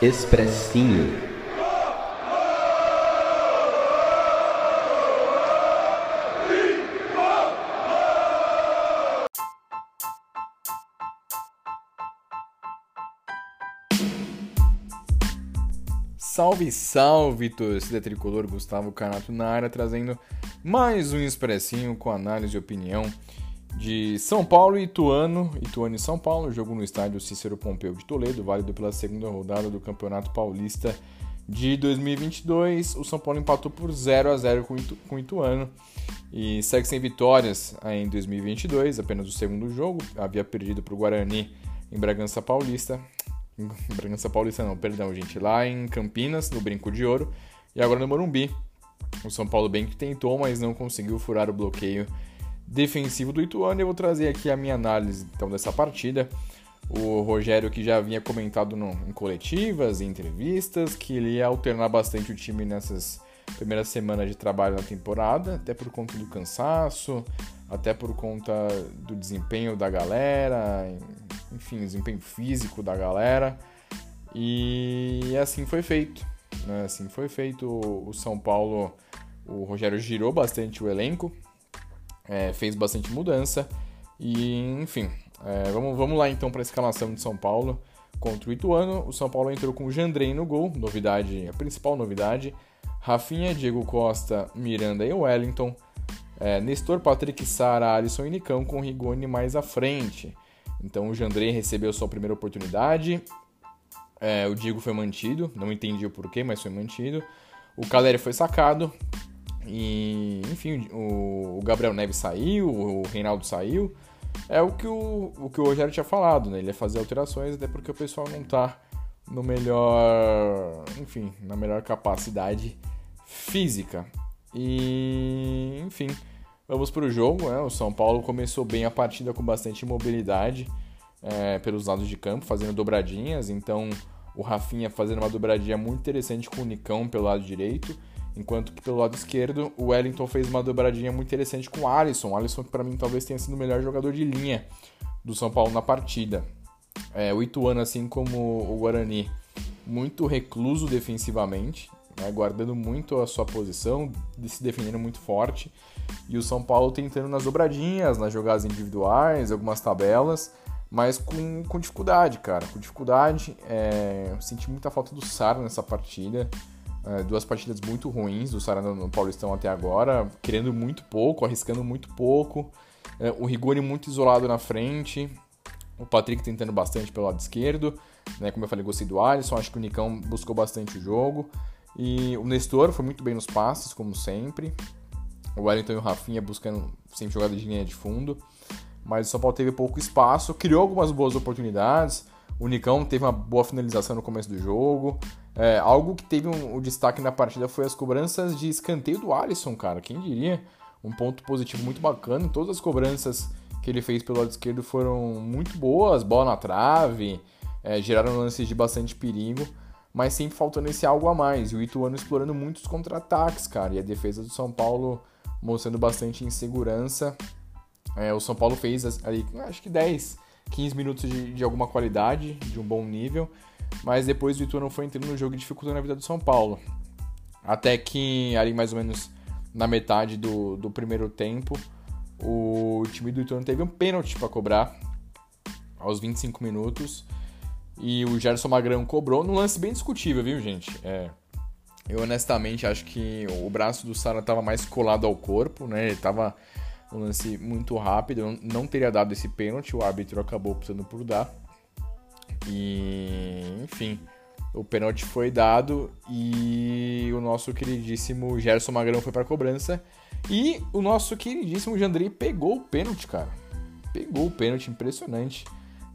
Expressinho. Salve, salve, torcida tricolor Gustavo Canato na área, trazendo mais um expressinho com análise e opinião de São Paulo e Ituano, Ituano e São Paulo, jogo no estádio Cícero Pompeu de Toledo, válido pela segunda rodada do Campeonato Paulista de 2022. O São Paulo empatou por 0 a 0 com, Itu, com Ituano e segue sem vitórias em 2022, apenas o segundo jogo, havia perdido para o Guarani em Bragança Paulista. Bragança Paulista não, perdão, gente. Lá em Campinas, no Brinco de Ouro. E agora no Morumbi. O São Paulo bem que tentou, mas não conseguiu furar o bloqueio defensivo do Ituano. Eu vou trazer aqui a minha análise então dessa partida. O Rogério que já havia comentado no, em coletivas, em entrevistas, que ele ia alternar bastante o time nessas primeiras semanas de trabalho na temporada, até por conta do cansaço, até por conta do desempenho da galera, enfim, desempenho físico da galera. E assim foi feito. Né? Assim foi feito. O São Paulo, o Rogério girou bastante o elenco, é, fez bastante mudança. E enfim, é, vamos, vamos lá então para a escalação de São Paulo contra o Ituano. O São Paulo entrou com o Jandrei no gol, novidade, a principal novidade. Rafinha, Diego Costa, Miranda e Wellington. É, Nestor, Patrick, Sara, Alisson e Nicão com Rigoni mais à frente. Então o Jandrei recebeu sua primeira oportunidade. É, o Diego foi mantido, não entendi o porquê, mas foi mantido. O Caleri foi sacado. E, enfim, o, o Gabriel Neves saiu, o Reinaldo saiu. É o que o, o que o Rogério tinha falado, né? Ele ia fazer alterações, até porque o pessoal não tá no melhor. Enfim, na melhor capacidade física. E, enfim, Vamos para o jogo, né? O São Paulo começou bem a partida com bastante mobilidade é, pelos lados de campo, fazendo dobradinhas. Então, o Rafinha fazendo uma dobradinha muito interessante com o Nicão pelo lado direito, enquanto que pelo lado esquerdo o Wellington fez uma dobradinha muito interessante com o Alisson. O Alisson, que para mim talvez tenha sido o melhor jogador de linha do São Paulo na partida. É, o Ituano, assim como o Guarani, muito recluso defensivamente, né, guardando muito a sua posição, se defendendo muito forte. E o São Paulo tentando nas dobradinhas, nas jogadas individuais, algumas tabelas, mas com, com dificuldade, cara. Com dificuldade. É, eu senti muita falta do Sara nessa partida. É, duas partidas muito ruins do Sara no, no, Paulistão até agora, querendo muito pouco, arriscando muito pouco. É, o Rigoni muito isolado na frente. O Patrick tentando bastante pelo lado esquerdo. Né, como eu falei, gostei do Alisson. Acho que o Nicão buscou bastante o jogo. E o Nestor foi muito bem nos passes, como sempre. O Wellington e o Rafinha buscando sempre jogada de linha de fundo. Mas o São Paulo teve pouco espaço, criou algumas boas oportunidades. O Nicão teve uma boa finalização no começo do jogo. É, algo que teve um, um, destaque na partida foi as cobranças de escanteio do Alisson, cara. Quem diria? Um ponto positivo muito bacana. Todas as cobranças que ele fez pelo lado esquerdo foram muito boas. Bola na trave, é, geraram lances de bastante perigo mas sempre faltando esse algo a mais. E o Ituano explorando muitos contra-ataques, cara. E a defesa do São Paulo mostrando bastante insegurança. É, o São Paulo fez ali, acho que 10, 15 minutos de, de, alguma qualidade, de um bom nível. Mas depois o Ituano foi entrando no jogo e dificultando a vida do São Paulo. Até que ali mais ou menos na metade do, do primeiro tempo, o time do Ituano teve um pênalti para cobrar aos 25 minutos. E o Gerson Magrão cobrou num lance bem discutível, viu, gente? É, eu honestamente acho que o braço do Sara estava mais colado ao corpo, né? Ele estava um lance muito rápido, não teria dado esse pênalti, o árbitro acabou optando por dar. E, enfim, o pênalti foi dado e o nosso queridíssimo Gerson Magrão foi para cobrança. E o nosso queridíssimo Jandrei pegou o pênalti, cara. Pegou o pênalti, impressionante.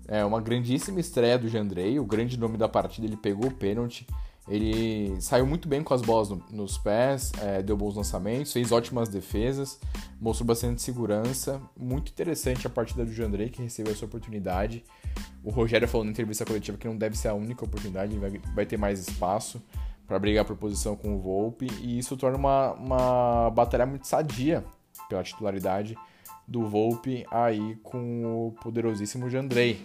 É uma grandíssima estreia do Jandrei, o grande nome da partida, ele pegou o pênalti. Ele saiu muito bem com as bolas no, nos pés, é, deu bons lançamentos, fez ótimas defesas, mostrou bastante segurança. Muito interessante a partida do Jandrei, que recebeu essa oportunidade. O Rogério falou na entrevista coletiva que não deve ser a única oportunidade, vai, vai ter mais espaço para brigar por posição com o Volpe, e isso torna uma, uma batalha muito sadia pela titularidade do Volpe aí com o poderosíssimo Jandrei.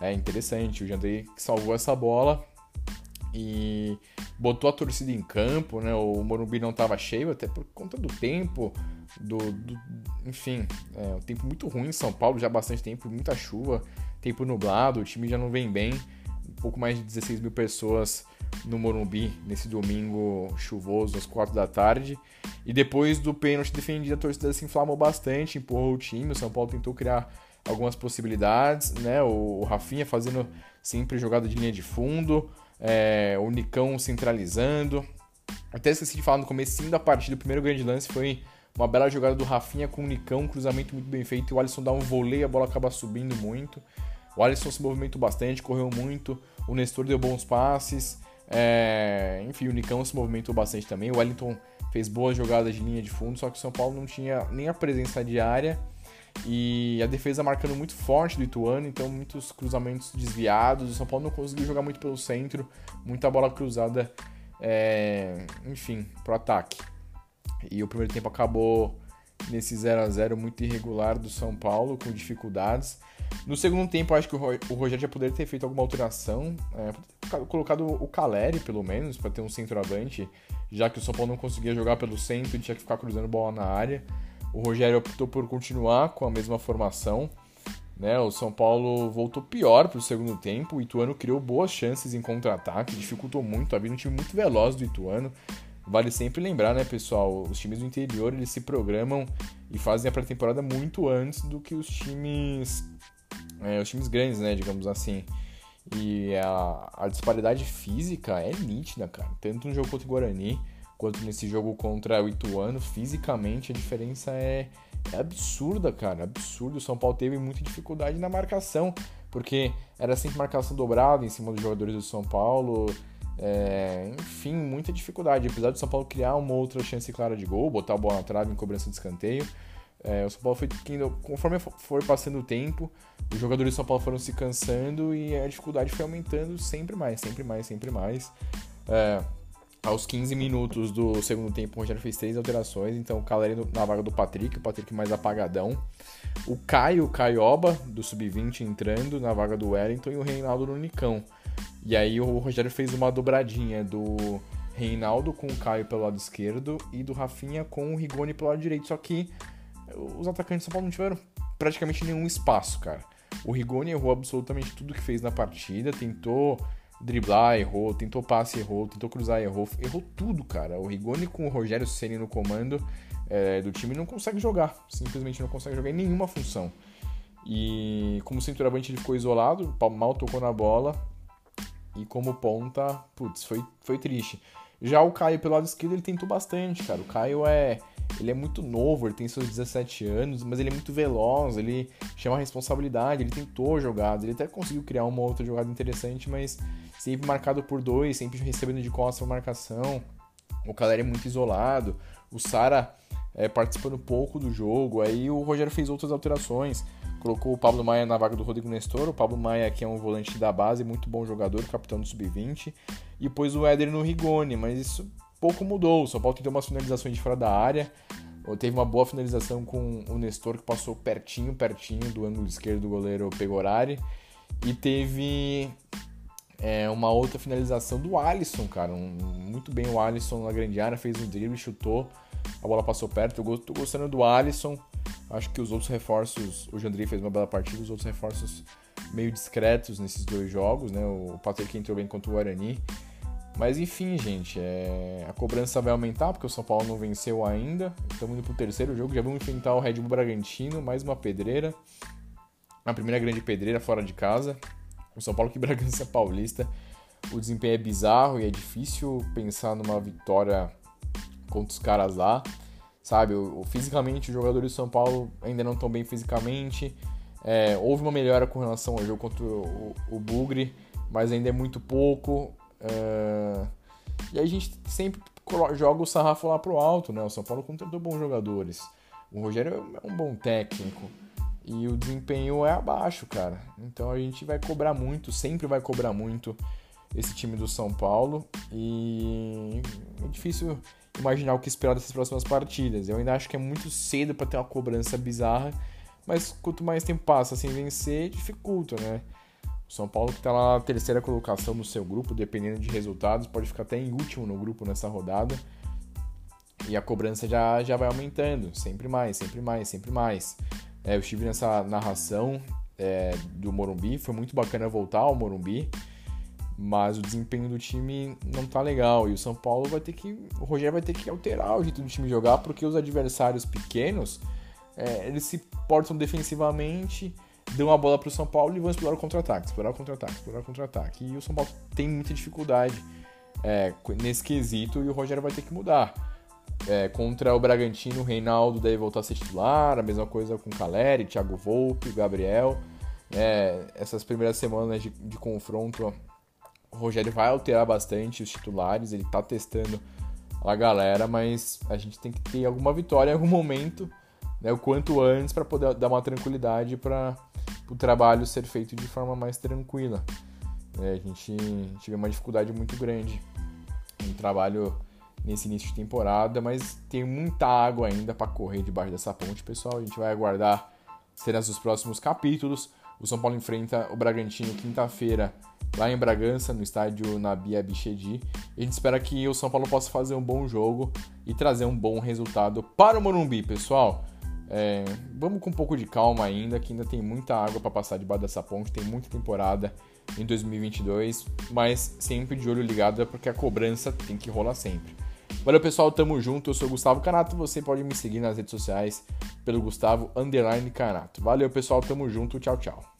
É interessante, o Jandrei salvou essa bola e botou a torcida em campo, né? O Morumbi não estava cheio, até por conta do tempo, do, do enfim, é um tempo muito ruim em São Paulo, já há bastante tempo, muita chuva, tempo nublado, o time já não vem bem, um pouco mais de 16 mil pessoas no Morumbi nesse domingo chuvoso às 4 da tarde. E depois do pênalti defendido, a torcida se inflamou bastante, empurrou o time, o São Paulo tentou criar algumas possibilidades, né? O, Rafinha fazendo sempre jogada de linha de fundo, é, o Nicão centralizando. Até esqueci de falar no começo da partida, o primeiro grande lance foi uma bela jogada do Rafinha com o Nicão, um cruzamento muito bem feito, o Alisson dá um voleio, a bola acaba subindo muito. O Alisson se movimentou bastante, correu muito, o Nestor deu bons passes, é... enfim, o Nicão se movimentou bastante também, o Wellington fez boas jogadas de linha de fundo, só que o São Paulo não tinha nem a presença diária e a defesa marcando muito forte do Ituano, então muitos cruzamentos desviados. O São Paulo não conseguiu jogar muito pelo centro, muita bola cruzada, é, enfim, pro ataque. E o primeiro tempo acabou nesse 0 a 0 muito irregular do São Paulo, com dificuldades. No segundo tempo, acho que o Rogério já poderia ter feito alguma alteração, é, colocado o Caleri, pelo menos, para ter um centroavante, já que o São Paulo não conseguia jogar pelo centro tinha que ficar cruzando bola na área. O Rogério optou por continuar com a mesma formação. Né? O São Paulo voltou pior para o segundo tempo. O Ituano criou boas chances em contra-ataque, dificultou muito. Havia um time muito veloz do Ituano. Vale sempre lembrar, né, pessoal? Os times do interior eles se programam e fazem a pré-temporada muito antes do que os times, é, os times grandes, né, digamos assim. E a, a disparidade física é nítida, cara. Tanto no jogo contra o Guarani quanto nesse jogo contra o Ituano, fisicamente a diferença é, é absurda, cara, absurdo. O São Paulo teve muita dificuldade na marcação, porque era sempre marcação dobrada em cima dos jogadores do São Paulo. É, enfim, muita dificuldade. Apesar do São Paulo criar uma outra chance clara de gol, botar a bola na trave em cobrança de escanteio, é, o São Paulo foi conforme for passando o tempo, os jogadores do São Paulo foram se cansando e a dificuldade foi aumentando sempre mais, sempre mais, sempre mais. É, aos 15 minutos do segundo tempo, o Rogério fez três alterações. Então, o Caleri na vaga do Patrick, o Patrick mais apagadão. O Caio Caioba, do Sub-20, entrando na vaga do Wellington. E o Reinaldo no Nicão. E aí, o Rogério fez uma dobradinha do Reinaldo com o Caio pelo lado esquerdo e do Rafinha com o Rigoni pelo lado direito. Só que os atacantes de São Paulo não tiveram praticamente nenhum espaço, cara. O Rigoni errou absolutamente tudo que fez na partida, tentou driblar, errou, tentou passe, errou, tentou cruzar, errou, errou tudo, cara. O Rigoni com o Rogério Ceni no comando é, do time não consegue jogar, simplesmente não consegue jogar em nenhuma função. E como centroavante ele ficou isolado, mal tocou na bola e como ponta, putz, foi, foi triste. Já o Caio pelo lado esquerdo ele tentou bastante, cara. O Caio é ele é muito novo, ele tem seus 17 anos, mas ele é muito veloz, ele chama a responsabilidade, ele tentou jogadas, ele até conseguiu criar uma outra jogada interessante, mas sempre marcado por dois, sempre recebendo de costas a marcação. O Caleri é muito isolado, o Sara é, participando pouco do jogo. Aí o Rogério fez outras alterações, colocou o Pablo Maia na vaga do Rodrigo Nestor. O Pablo Maia, que é um volante da base, muito bom jogador, capitão do sub-20, e pôs o Éder no Rigoni, mas isso pouco mudou. O São Paulo tentou umas finalizações de fora da área. Teve uma boa finalização com o Nestor, que passou pertinho, pertinho do ângulo esquerdo do goleiro Pegorari. E teve é, uma outra finalização do Alisson, cara. Um, muito bem o Alisson na grande área, fez um drible, chutou, a bola passou perto. Eu tô gostando do Alisson. Acho que os outros reforços, o Jandrei fez uma bela partida, os outros reforços meio discretos nesses dois jogos, né? O Patrick entrou bem contra o Guarani. Mas enfim, gente, é... a cobrança vai aumentar porque o São Paulo não venceu ainda. Estamos indo pro terceiro jogo, já vamos enfrentar o Red Bull Bragantino, mais uma pedreira. A primeira grande pedreira fora de casa. O São Paulo que Bragança Paulista. O desempenho é bizarro e é difícil pensar numa vitória contra os caras lá. Sabe, o, fisicamente os jogadores do São Paulo ainda não estão bem fisicamente. É, houve uma melhora com relação ao jogo contra o, o, o Bugre, mas ainda é muito pouco. É, e a gente sempre joga o sarrafo lá pro alto, né? O São Paulo contratou bons jogadores. O Rogério é um bom técnico e o desempenho é abaixo, cara. Então a gente vai cobrar muito, sempre vai cobrar muito esse time do São Paulo e é difícil imaginar o que esperar dessas próximas partidas. Eu ainda acho que é muito cedo para ter uma cobrança bizarra, mas quanto mais tempo passa sem vencer, dificulta, né? O São Paulo que está lá na terceira colocação no seu grupo, dependendo de resultados, pode ficar até em último no grupo nessa rodada. E a cobrança já, já vai aumentando, sempre mais, sempre mais, sempre mais. É, eu estive nessa narração é, do Morumbi, foi muito bacana voltar ao Morumbi, mas o desempenho do time não tá legal. E o São Paulo vai ter que. O Rogério vai ter que alterar o jeito do time jogar, porque os adversários pequenos é, eles se portam defensivamente, dão a bola para o São Paulo e vão explorar o contra-ataque, explorar o contra-ataque, explorar o contra-ataque. E o São Paulo tem muita dificuldade é, nesse quesito e o Rogério vai ter que mudar. É, contra o Bragantino, o Reinaldo deve voltar a ser titular, a mesma coisa com Caleri, Thiago Volpe, Gabriel. É, essas primeiras semanas de, de confronto, o Rogério vai alterar bastante os titulares, ele está testando a galera, mas a gente tem que ter alguma vitória em algum momento, né, o quanto antes, para poder dar uma tranquilidade para o trabalho ser feito de forma mais tranquila. É, a gente tive uma dificuldade muito grande no trabalho nesse início de temporada, mas tem muita água ainda para correr debaixo dessa ponte, pessoal. A gente vai aguardar cenas dos próximos capítulos. O São Paulo enfrenta o Bragantino quinta-feira lá em Bragança, no estádio Nabi Abichedi. A gente espera que o São Paulo possa fazer um bom jogo e trazer um bom resultado para o Morumbi, pessoal. É, vamos com um pouco de calma ainda, que ainda tem muita água para passar debaixo dessa ponte, tem muita temporada em 2022, mas sempre de olho ligado, porque a cobrança tem que rolar sempre. Valeu pessoal, tamo junto. Eu sou o Gustavo Canato. Você pode me seguir nas redes sociais pelo Gustavo Canato. Valeu pessoal, tamo junto. Tchau, tchau.